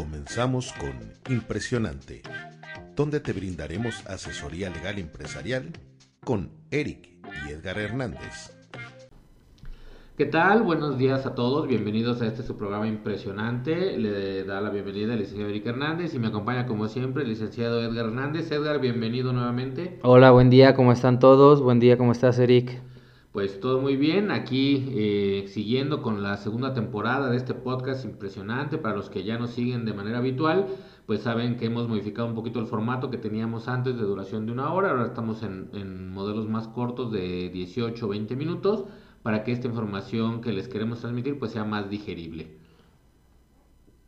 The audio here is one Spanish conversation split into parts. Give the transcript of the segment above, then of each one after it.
Comenzamos con Impresionante, donde te brindaremos asesoría legal empresarial con Eric y Edgar Hernández. ¿Qué tal? Buenos días a todos, bienvenidos a este su programa impresionante. Le da la bienvenida el licenciado Eric Hernández y me acompaña como siempre el licenciado Edgar Hernández. Edgar, bienvenido nuevamente. Hola, buen día, ¿cómo están todos? Buen día, ¿cómo estás Eric? Pues todo muy bien, aquí eh, siguiendo con la segunda temporada de este podcast impresionante, para los que ya nos siguen de manera habitual, pues saben que hemos modificado un poquito el formato que teníamos antes de duración de una hora, ahora estamos en, modelos más cortos de 18 o 20 minutos, para que esta información que les queremos transmitir pues sea más digerible.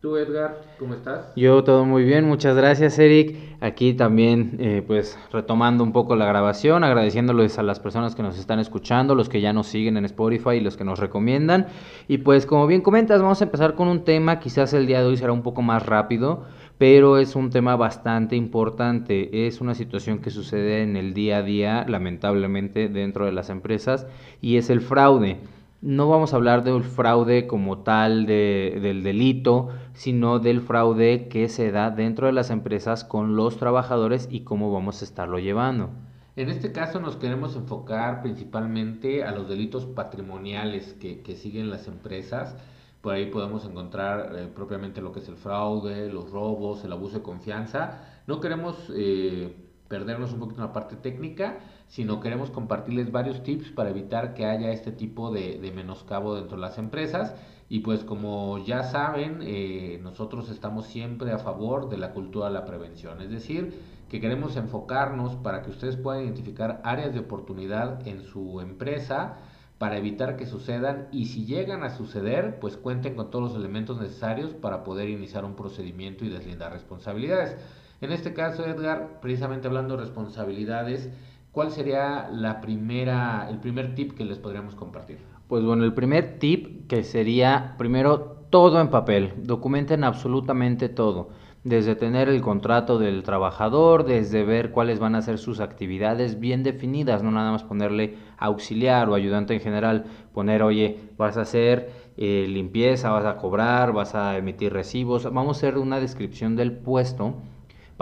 Tú, Edgar, ¿cómo estás? Yo todo muy bien, muchas gracias, Eric. Aquí también, eh, pues, retomando un poco la grabación, agradeciéndoles a las personas que nos están escuchando, los que ya nos siguen en Spotify y los que nos recomiendan. Y pues, como bien comentas, vamos a empezar con un tema, quizás el día de hoy será un poco más rápido, pero es un tema bastante importante. Es una situación que sucede en el día a día, lamentablemente, dentro de las empresas, y es el fraude no vamos a hablar del fraude como tal de, del delito, sino del fraude que se da dentro de las empresas con los trabajadores y cómo vamos a estarlo llevando. En este caso nos queremos enfocar principalmente a los delitos patrimoniales que, siguen las empresas. Por ahí podemos encontrar eh, propiamente lo que es el fraude, los robos, el abuso de confianza. No queremos eh, perdernos un poquito en la parte técnica, sino queremos compartirles varios tips para evitar que haya este tipo de, menoscabo dentro de las empresas. Y pues como ya saben, eh, nosotros estamos siempre a favor de la cultura de la prevención, es decir, que queremos enfocarnos para que ustedes puedan identificar áreas de oportunidad en su empresa para evitar que sucedan y si llegan a suceder, pues cuenten con todos los elementos necesarios para poder iniciar un procedimiento y deslindar responsabilidades. En este caso, Edgar, precisamente hablando de responsabilidades, ¿cuál sería la primera, el primer tip que les podríamos compartir? Pues bueno, el primer tip que sería, primero, todo en papel, documenten absolutamente todo, desde tener el contrato del trabajador, desde ver cuáles van a ser sus actividades bien definidas, no nada más ponerle auxiliar o ayudante en general, poner, oye, vas a hacer eh, limpieza, vas a cobrar, vas a emitir recibos, vamos a hacer una descripción del puesto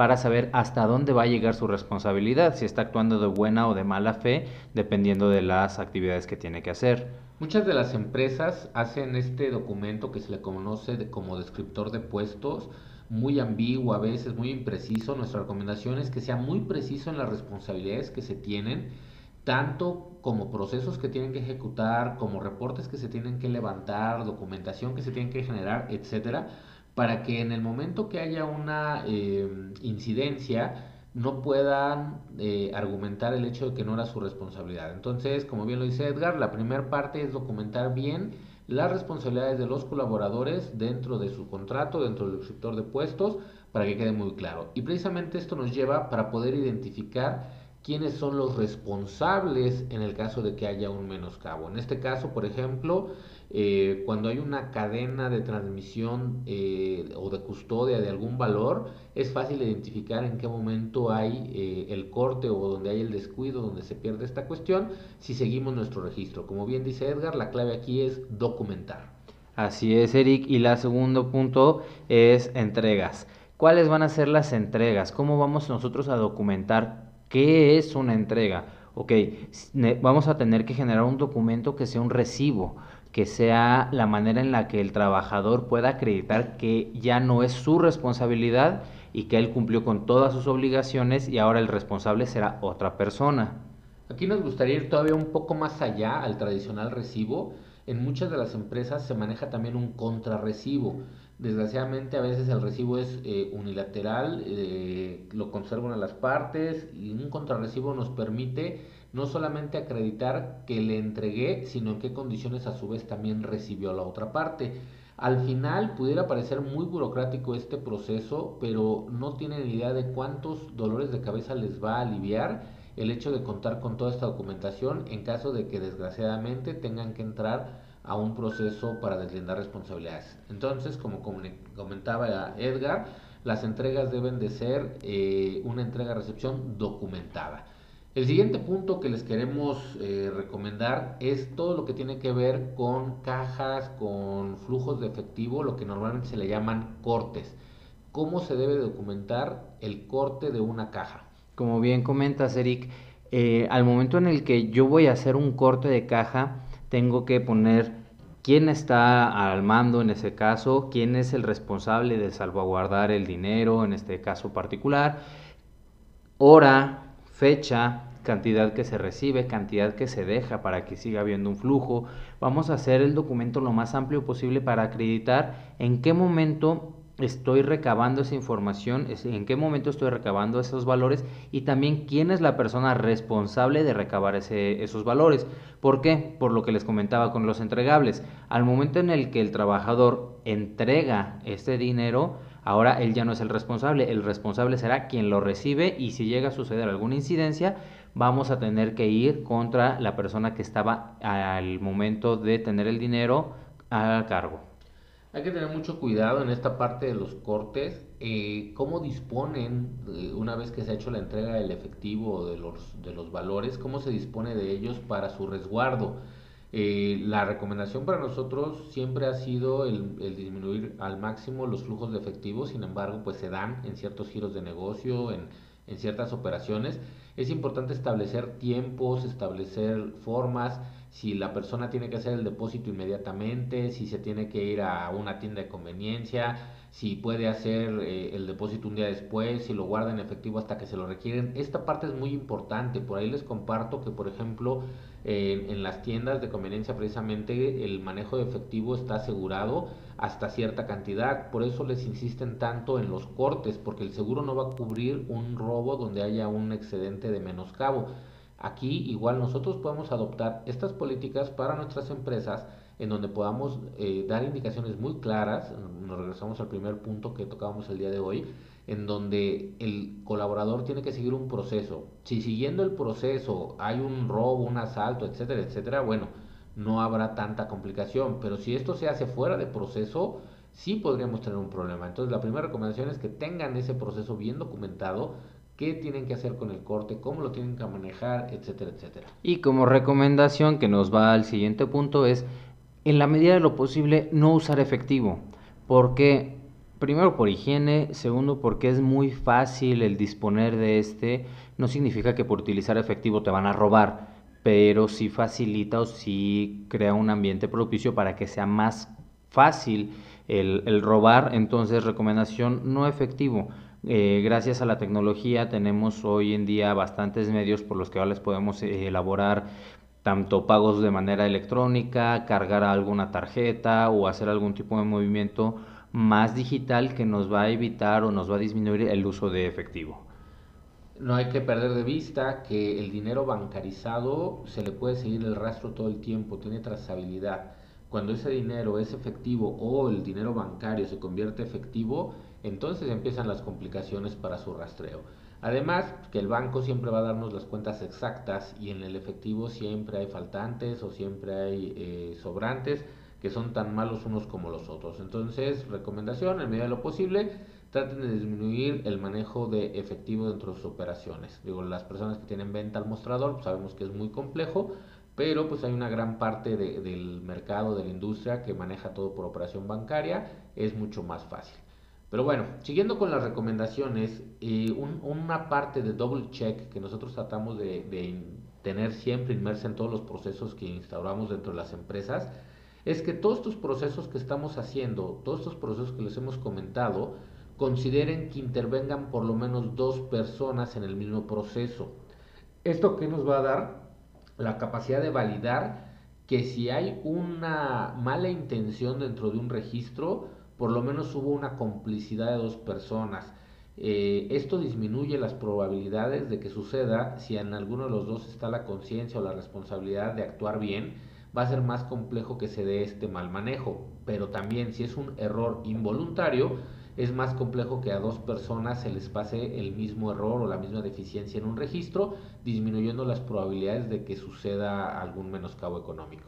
para saber hasta dónde va a llegar su responsabilidad, si está actuando de buena o de mala fe, dependiendo de las actividades que tiene que hacer. Muchas de las empresas hacen este documento que se le conoce como descriptor de puestos, muy ambiguo, a veces muy impreciso. Nuestra recomendación es que sea muy preciso en las responsabilidades que se tienen, tanto como procesos que tienen que ejecutar, como reportes que se tienen que levantar, documentación que se tienen que generar, etcétera, para que en el momento que haya una eh, incidencia no puedan eh, argumentar el hecho de que no era su responsabilidad. Entonces, como bien lo dice Edgar, la primera parte es documentar bien las responsabilidades de los colaboradores dentro de su contrato, dentro del sector de puestos, para que quede muy claro. Y precisamente esto nos lleva para poder identificar quiénes son los responsables en el caso de que haya un menoscabo. En este caso, por ejemplo, eh, cuando hay una cadena de transmisión eh, o de custodia de algún valor, es fácil identificar en qué momento hay eh, el corte o donde hay el descuido, donde se pierde esta cuestión, si seguimos nuestro registro. Como bien dice Edgar, la clave aquí es documentar. Así es, Eric. Y la segundo punto es entregas. ¿Cuáles van a ser las entregas? ¿Cómo vamos nosotros a documentar qué es una entrega? Ok, vamos a tener que generar un documento que sea un recibo que sea la manera en la que el trabajador pueda acreditar que ya no es su responsabilidad y que él cumplió con todas sus obligaciones y ahora el responsable será otra persona. Aquí nos gustaría ir todavía un poco más allá al tradicional recibo. En muchas de las empresas se maneja también un contrarrecibo. Desgraciadamente a veces el recibo es eh, unilateral, eh, lo conservan las partes y un contrarrecibo nos permite no solamente acreditar que le entregué, sino en qué condiciones a su vez también recibió la otra parte. Al final pudiera parecer muy burocrático este proceso, pero no tienen idea de cuántos dolores de cabeza les va a aliviar el hecho de contar con toda esta documentación en caso de que desgraciadamente tengan que entrar a un proceso para deslindar responsabilidades. Entonces, como comentaba Edgar, las entregas deben de ser eh, una entrega-recepción documentada. El siguiente punto que les queremos eh, recomendar es todo lo que tiene que ver con cajas, con flujos de efectivo, lo que normalmente se le llaman cortes. cómo se debe documentar el corte de una caja. Como bien comentas, Eric, eh, al momento en el que yo voy a hacer un corte de caja, tengo que poner quién está al mando en ese caso, quién es el responsable de salvaguardar el dinero en este caso particular, hora, fecha, cantidad que se recibe, cantidad que se deja para que siga habiendo un flujo. Vamos a hacer el documento lo más amplio posible para acreditar en qué momento estoy recabando esa información, en qué momento estoy recabando esos valores y también quién es la persona responsable de recabar ese, esos valores. ¿Por qué? Por lo que les comentaba con los entregables. Al momento en el que el trabajador entrega este dinero, ahora él ya no es el responsable, el responsable será quien lo recibe y si llega a suceder alguna incidencia, vamos a tener que ir contra la persona que estaba al momento de tener el dinero a cargo. Hay que tener mucho cuidado en esta parte de los cortes. Eh, ¿Cómo disponen, eh, una vez que se ha hecho la entrega del efectivo de los, de los valores, cómo se dispone de ellos para su resguardo? Eh, la recomendación para nosotros siempre ha sido el, disminuir al máximo los flujos de efectivo, sin embargo, pues se dan en ciertos giros de negocio, en, en ciertas operaciones. Es importante establecer tiempos, establecer formas si la persona tiene que hacer el depósito inmediatamente, si se tiene que ir a una tienda de conveniencia, si puede hacer eh, el depósito un día después, si lo guarda en efectivo hasta que se lo requieren. Esta parte es muy importante. Por ahí les comparto que, por ejemplo, en las tiendas de conveniencia precisamente el manejo de efectivo está asegurado hasta cierta cantidad. Por eso les insisten tanto en los cortes, porque el seguro no va a cubrir un robo donde haya un excedente de menoscabo. Aquí igual nosotros podemos adoptar estas políticas para nuestras empresas en donde podamos eh, dar indicaciones muy claras, nos regresamos al primer punto que tocábamos el día de hoy, en donde el colaborador tiene que seguir un proceso. Si siguiendo el proceso hay un robo, un asalto, etcétera, etcétera, bueno, no habrá tanta complicación, pero si esto se hace fuera de proceso, sí podríamos tener un problema. Entonces la primera recomendación es que tengan ese proceso bien documentado, qué tienen que hacer con el corte, cómo lo tienen que manejar, etcétera, etcétera. Y como recomendación que nos va al siguiente punto es, en la medida de lo posible, no usar efectivo, porque primero por higiene, segundo porque es muy fácil el disponer de este, no significa que por utilizar efectivo te van a robar, pero sí facilita o sí crea un ambiente propicio para que sea más fácil el, el robar, entonces recomendación no efectivo eh, gracias a la tecnología tenemos hoy en día bastantes medios por los que ahora les podemos eh, elaborar tanto pagos de manera electrónica, cargar alguna tarjeta o hacer algún tipo de movimiento más digital que nos va a evitar o nos va a disminuir el uso de efectivo. No hay que perder de vista que el dinero bancarizado se le puede seguir el rastro todo el tiempo, tiene trazabilidad. Cuando ese dinero es efectivo o el dinero bancario se convierte efectivo, entonces empiezan las complicaciones para su rastreo. Además, que el banco siempre va a darnos las cuentas exactas y en el efectivo siempre hay faltantes o siempre hay eh, sobrantes que son tan malos unos como los otros. Entonces, recomendación, en medida de lo posible, traten de disminuir el manejo de efectivo dentro de sus operaciones. Digo, las personas que tienen venta al mostrador, pues, sabemos que es muy complejo, pero pues hay una gran parte del mercado, de la industria que maneja todo por operación bancaria, es mucho más fácil. Pero bueno, siguiendo con las recomendaciones, eh, una parte de double check que nosotros tratamos de, tener siempre inmersa en todos los procesos que instauramos dentro de las empresas, es que todos estos procesos que estamos haciendo, todos estos procesos que les hemos comentado, consideren que intervengan por lo menos dos personas en el mismo proceso. ¿Esto qué nos va a dar? La capacidad de validar que si hay una mala intención dentro de un registro, por lo menos hubo una complicidad de dos personas. Eh, esto disminuye las probabilidades de que suceda si en alguno de los dos está la conciencia o la responsabilidad de actuar bien. Va a ser más complejo que se dé este mal manejo, pero también si es un error involuntario, es más complejo que a dos personas se les pase el mismo error o la misma deficiencia en un registro, disminuyendo las probabilidades de que suceda algún menoscabo económico.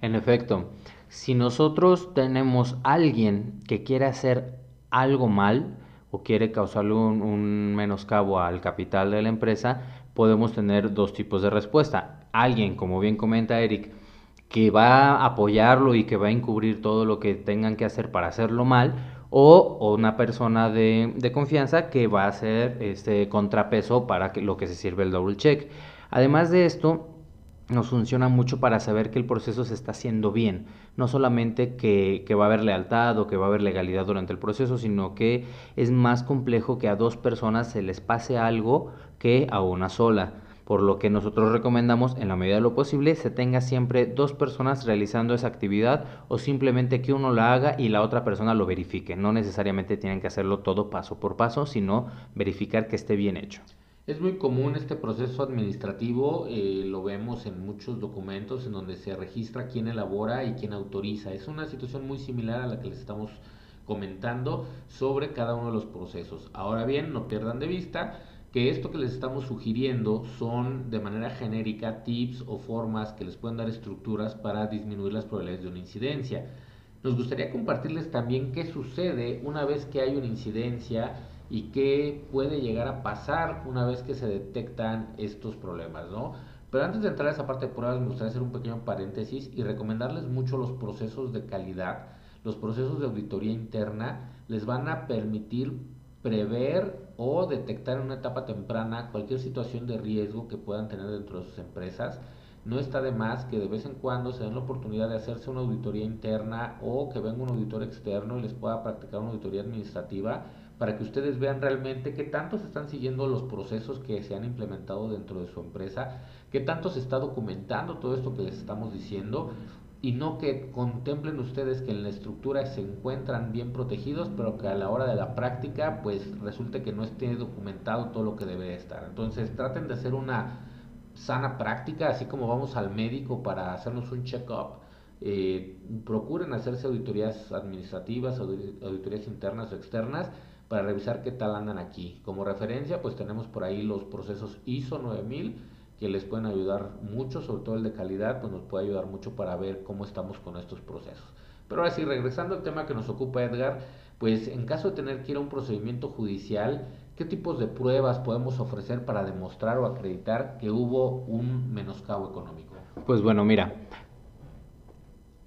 En efecto, si nosotros tenemos alguien que quiere hacer algo mal o quiere causarle un, menoscabo al capital de la empresa, podemos tener dos tipos de respuesta. Alguien, como bien comenta Eric, que va a apoyarlo y que va a encubrir todo lo que tengan que hacer para hacerlo mal, o, una persona de, de, confianza que va a ser este contrapeso para que, lo que se sirve el double check. Además de esto, nos funciona mucho para saber que el proceso se está haciendo bien. No solamente que, que, va a haber lealtad o que va a haber legalidad durante el proceso, sino que es más complejo que a dos personas se les pase algo que a una sola. Por lo que nosotros recomendamos, en la medida de lo posible, se tenga siempre dos personas realizando esa actividad o simplemente que uno la haga y la otra persona lo verifique. No necesariamente tienen que hacerlo todo paso por paso, sino verificar que esté bien hecho. Es muy común este proceso administrativo, eh, lo vemos en muchos documentos en donde se registra quién elabora y quién autoriza. Es una situación muy similar a la que les estamos comentando sobre cada uno de los procesos. Ahora bien, no pierdan de vista que esto que les estamos sugiriendo son de manera genérica tips o formas que les pueden dar estructuras para disminuir las probabilidades de una incidencia. Nos gustaría compartirles también qué sucede una vez que hay una incidencia y qué puede llegar a pasar una vez que se detectan estos problemas, ¿no? Pero antes de entrar a esa parte de pruebas, me gustaría hacer un pequeño paréntesis y recomendarles mucho los procesos de calidad. Los procesos de auditoría interna les van a permitir prever o detectar en una etapa temprana cualquier situación de riesgo que puedan tener dentro de sus empresas. No está de más que de vez en cuando se den la oportunidad de hacerse una auditoría interna o que venga un auditor externo y les pueda practicar una auditoría administrativa para que ustedes vean realmente qué tanto se están siguiendo los procesos que se han implementado dentro de su empresa, qué tanto se está documentando todo esto que les estamos diciendo y no que contemplen ustedes que en la estructura se encuentran bien protegidos, pero que a la hora de la práctica pues resulte que no esté documentado todo lo que debe estar. Entonces traten de hacer una sana práctica, así como vamos al médico para hacernos un check-up. Eh, procuren hacerse auditorías administrativas, auditorías internas o externas para revisar qué tal andan aquí. Como referencia, pues tenemos por ahí los procesos ISO 9000 que les pueden ayudar mucho, sobre todo el de calidad, pues nos puede ayudar mucho para ver cómo estamos con estos procesos. Pero ahora sí, regresando al tema que nos ocupa Edgar, pues en caso de tener que ir a un procedimiento judicial, ¿qué tipos de pruebas podemos ofrecer para demostrar o acreditar que hubo un menoscabo económico? Pues bueno, mira,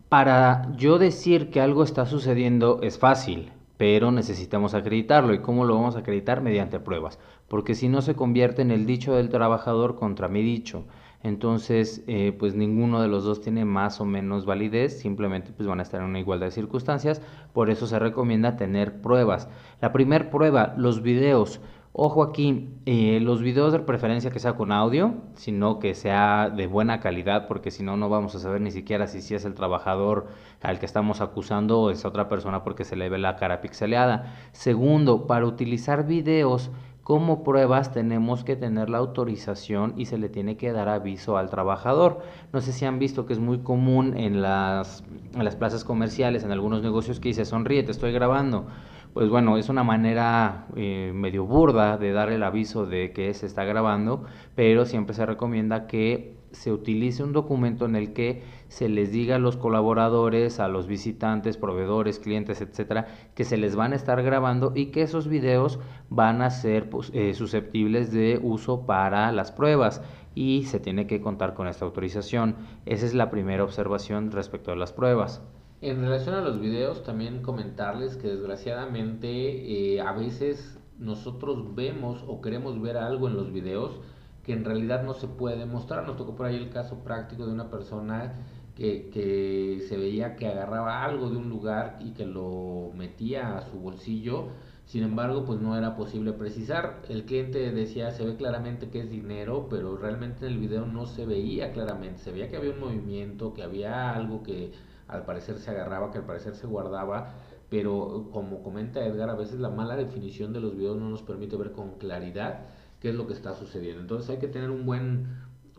para yo decir que algo está sucediendo es fácil pero necesitamos acreditarlo. ¿Y cómo lo vamos a acreditar? Mediante pruebas, porque si no se convierte en el dicho del trabajador contra mi dicho. Entonces, eh, pues ninguno de los dos tiene más o menos validez, simplemente pues van a estar en una igualdad de circunstancias, por eso se recomienda tener pruebas. La primera prueba, los videos. Ojo aquí, eh, los videos de preferencia que sea con audio, sino que sea de buena calidad, porque si no, no vamos a saber ni siquiera si, si es el trabajador al que estamos acusando o es otra persona porque se le ve la cara pixeleada. Segundo, para utilizar videos como pruebas tenemos que tener la autorización y se le tiene que dar aviso al trabajador. No sé si han visto que es muy común en las, en las plazas comerciales, en algunos negocios que dice, sonríe, te estoy grabando pues bueno, es una manera eh, medio burda de dar el aviso de que se está grabando, pero siempre se recomienda que se utilice un documento en el que se les diga a los colaboradores, a los visitantes, proveedores, clientes, etcétera, que se les van a estar grabando y que esos videos van a ser pues, eh, susceptibles de uso para las pruebas y se tiene que contar con esta autorización. Esa es la primera observación respecto a las pruebas. En relación a los videos, también comentarles que desgraciadamente eh, a veces nosotros vemos o queremos ver algo en los videos que en realidad no se puede mostrar. Nos tocó por ahí el caso práctico de una persona que, que se veía que agarraba algo de un lugar y que lo metía a su bolsillo. Sin embargo, pues no era posible precisar. El cliente decía, se ve claramente que es dinero, pero realmente en el video no se veía claramente. Se veía que había un movimiento, que había algo que al parecer se agarraba, que al parecer se guardaba, pero como comenta Edgar, a veces la mala definición de los videos no nos permite ver con claridad qué es lo que está sucediendo. Entonces hay que tener un buen,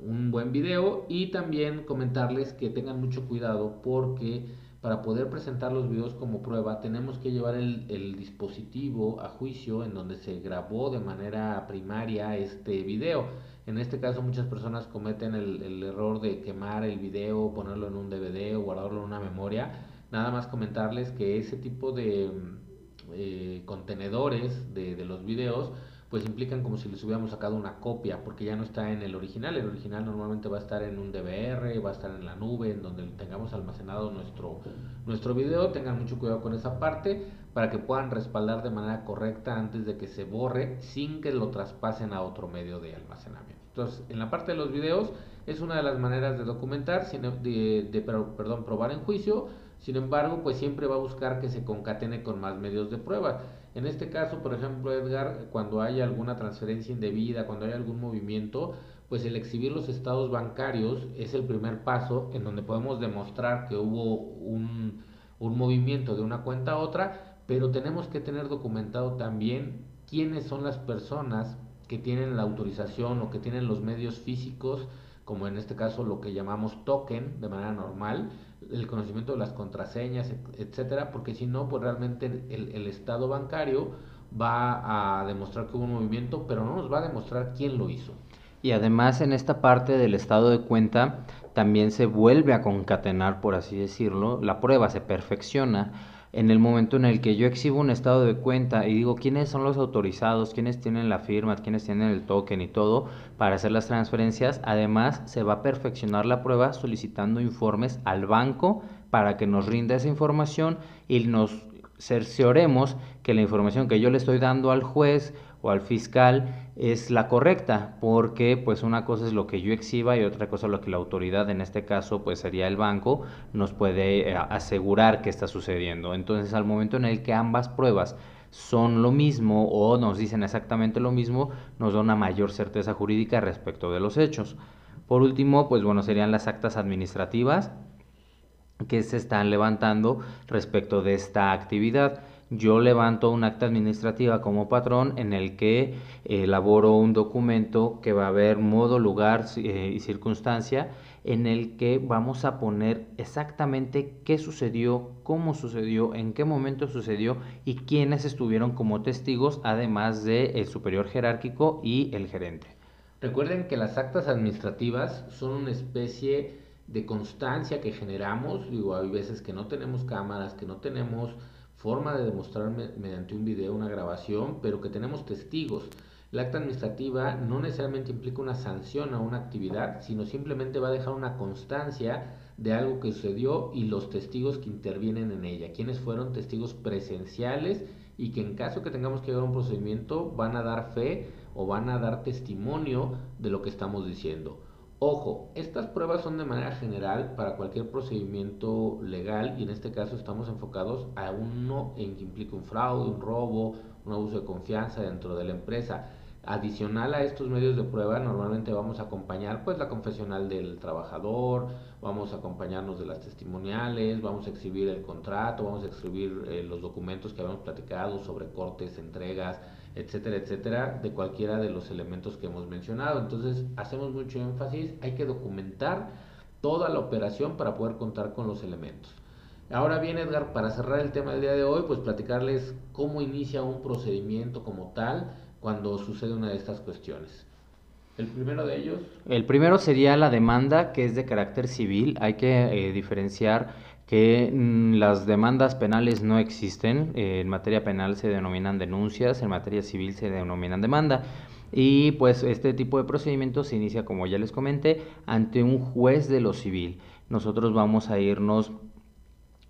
un buen video y también comentarles que tengan mucho cuidado porque para poder presentar los videos como prueba tenemos que llevar el, dispositivo a juicio en donde se grabó de manera primaria este video. En este caso muchas personas cometen el, error de quemar el video, ponerlo en un DVD o guardarlo en una memoria. Nada más comentarles que ese tipo de eh, contenedores de los videos pues implican como si les hubiéramos sacado una copia, porque ya no está en el original. El original normalmente va a estar en un DVR, va a estar en la nube, en donde tengamos almacenado nuestro, nuestro video. Tengan mucho cuidado con esa parte para que puedan respaldar de manera correcta antes de que se borre sin que lo traspasen a otro medio de almacenamiento. Entonces, en la parte de los videos es una de las maneras de documentar, de, de perdón, probar en juicio. Sin embargo, pues siempre va a buscar que se concatene con más medios de prueba. En este caso, por ejemplo, Edgar, cuando hay alguna transferencia indebida, cuando hay algún movimiento, pues el exhibir los estados bancarios es el primer paso en donde podemos demostrar que hubo un, un movimiento de una cuenta a otra, pero tenemos que tener documentado también quiénes son las personas que tienen la autorización o que tienen los medios físicos, como en este caso lo que llamamos token de manera normal, el conocimiento de las contraseñas, etcétera, porque si no, pues realmente el, estado bancario va a demostrar que hubo un movimiento, pero no nos va a demostrar quién lo hizo. Y además en esta parte del estado de cuenta también se vuelve a concatenar, por así decirlo, la prueba se perfecciona en el momento en el que yo exhibo un estado de cuenta y digo quiénes son los autorizados, quiénes tienen la firma, quiénes tienen el token y todo para hacer las transferencias, además se va a perfeccionar la prueba solicitando informes al banco para que nos rinda esa información y nos cercioremos que la información que yo le estoy dando al juez o al fiscal es la correcta, porque pues una cosa es lo que yo exhiba y otra cosa lo que la autoridad, en este caso pues sería el banco, nos puede eh, asegurar que está sucediendo. Entonces al momento en el que ambas pruebas son lo mismo o nos dicen exactamente lo mismo, nos da una mayor certeza jurídica respecto de los hechos. Por último, pues bueno, serían las actas administrativas que se están levantando respecto de esta actividad yo levanto un acta administrativa como patrón en el que elaboro un documento que va a haber modo, lugar eh, y circunstancia en el que vamos a poner exactamente qué sucedió, cómo sucedió, en qué momento sucedió y quiénes estuvieron como testigos, además del el superior jerárquico y el gerente. Recuerden que las actas administrativas son una especie de constancia que generamos, digo, hay veces que no tenemos cámaras, que no tenemos forma de demostrar mediante un video, una grabación, pero que tenemos testigos. La acta administrativa no necesariamente implica una sanción a una actividad, sino simplemente va a dejar una constancia de algo que sucedió y los testigos que intervienen en ella, quienes fueron testigos presenciales y que en caso que tengamos que llevar un procedimiento van a dar fe o van a dar testimonio de lo que estamos diciendo. Ojo, estas pruebas son de manera general para cualquier procedimiento legal y en este caso estamos enfocados a uno en que implica un fraude, un robo, un abuso de confianza dentro de la empresa. Adicional a estos medios de prueba, normalmente vamos a acompañar pues la confesional del trabajador, vamos a acompañarnos de las testimoniales, vamos a exhibir el contrato, vamos a exhibir eh, los documentos que habíamos platicado sobre cortes, entregas, etcétera, etcétera, de cualquiera de los elementos que hemos mencionado. Entonces, hacemos mucho énfasis, hay que documentar toda la operación para poder contar con los elementos. Ahora bien, Edgar, para cerrar el tema del día de hoy, pues platicarles cómo inicia un procedimiento como tal cuando sucede una de estas cuestiones. El primero de ellos. El primero sería la demanda, que es de carácter civil. Hay que eh, diferenciar que mm, las demandas penales no existen, eh, en materia penal se denominan denuncias, en materia civil se denominan demanda. Y pues este tipo de procedimiento se inicia, como ya les comenté, ante un juez de lo civil. Nosotros vamos a irnos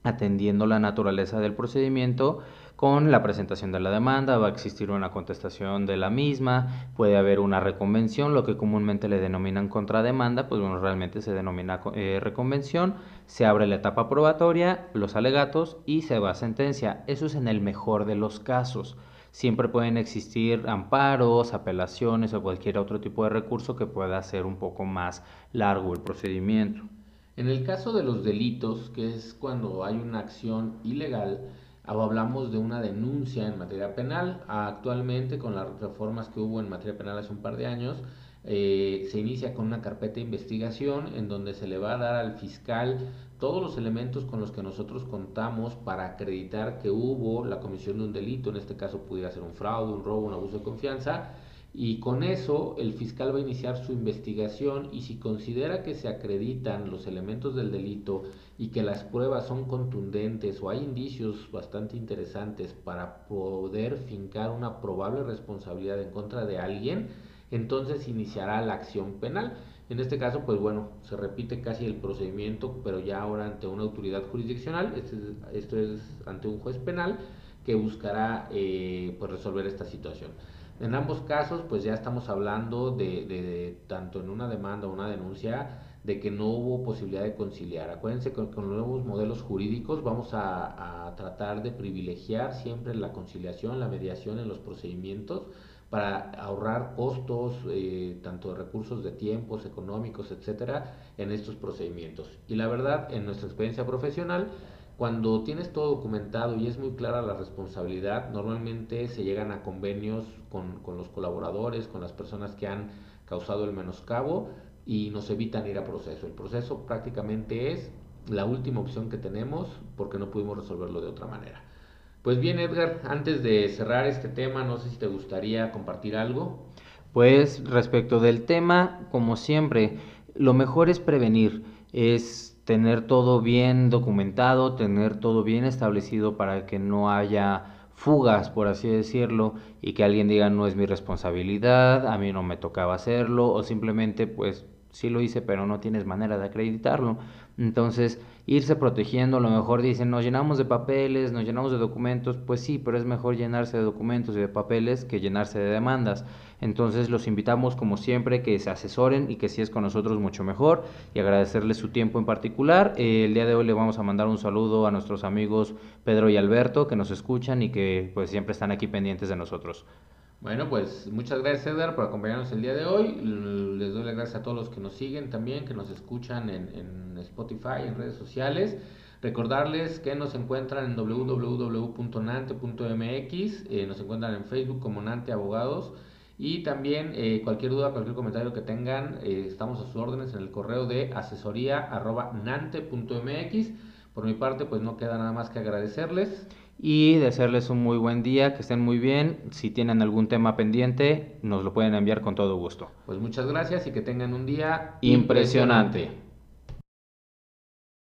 atendiendo la naturaleza del procedimiento con la presentación de la demanda, va a existir una contestación de la misma, puede haber una reconvención, lo que comúnmente le denominan contrademanda, pues bueno, realmente se denomina eh, reconvención, se abre la etapa probatoria, los alegatos y se va a sentencia. Eso es en el mejor de los casos. Siempre pueden existir amparos, apelaciones o cualquier otro tipo de recurso que pueda hacer un poco más largo el procedimiento. En el caso de los delitos, que es cuando hay una acción ilegal, hablamos de una denuncia en materia penal. Actualmente, con las reformas que hubo en materia penal hace un par de años, eh, se inicia con una carpeta de investigación en donde se le va a dar al fiscal todos los elementos con los que nosotros contamos para acreditar que hubo la comisión de un delito, en este caso pudiera ser un fraude, un robo, un abuso de confianza, y con eso el fiscal va a iniciar su investigación y si considera que se acreditan los elementos del delito y que las pruebas son contundentes o hay indicios bastante interesantes para poder fincar una probable responsabilidad en contra de alguien, entonces iniciará la acción penal. En este caso, pues bueno, se repite casi el procedimiento, pero ya ahora ante una autoridad jurisdiccional, este esto es ante un juez penal que buscará eh, pues resolver esta situación. En ambos casos, pues ya estamos hablando de, tanto en una demanda o una denuncia, de que no hubo posibilidad de conciliar. Acuérdense que con los nuevos modelos jurídicos vamos a, tratar de privilegiar siempre la conciliación, la mediación en los procedimientos para ahorrar costos, eh, tanto de recursos de tiempos, económicos, etcétera, en estos procedimientos. Y la verdad, en nuestra experiencia profesional, cuando tienes todo documentado y es muy clara la responsabilidad, normalmente se llegan a convenios con, los colaboradores, con las personas que han causado el menoscabo y nos evitan ir a proceso. El proceso prácticamente es la última opción que tenemos porque no pudimos resolverlo de otra manera. Pues bien, Edgar, antes de cerrar este tema, no sé si te gustaría compartir algo. Pues respecto del tema, como siempre, lo mejor es prevenir, es tener todo bien documentado, tener todo bien establecido para que no haya fugas, por así decirlo, y que alguien diga no es mi responsabilidad, a mí no me tocaba hacerlo, o simplemente pues sí lo hice, pero no tienes manera de acreditarlo. Entonces, irse protegiendo, a lo mejor dicen, nos llenamos de papeles, nos llenamos de documentos, pues sí, pero es mejor llenarse de documentos y de papeles que llenarse de demandas. Entonces, los invitamos como siempre que se asesoren y que si es con nosotros mucho mejor y agradecerles su tiempo en particular. Eh, el día de hoy le vamos a mandar un saludo a nuestros amigos Pedro y Alberto que nos escuchan y que pues siempre están aquí pendientes de nosotros. Bueno, pues muchas gracias Edgar por acompañarnos el día de hoy. Les doy las gracias a todos los que nos siguen también, que nos escuchan en, Spotify, en redes sociales. Recordarles que nos encuentran en www.nante.mx, eh, nos encuentran en Facebook como Nante Abogados y también eh, cualquier duda, cualquier comentario que tengan, eh, estamos a sus órdenes en el correo de asesoría.nante.mx. Por mi parte, pues no queda nada más que agradecerles y desearles un muy buen día, que estén muy bien. Si tienen algún tema pendiente, nos lo pueden enviar con todo gusto. Pues muchas gracias y que tengan un día impresionante.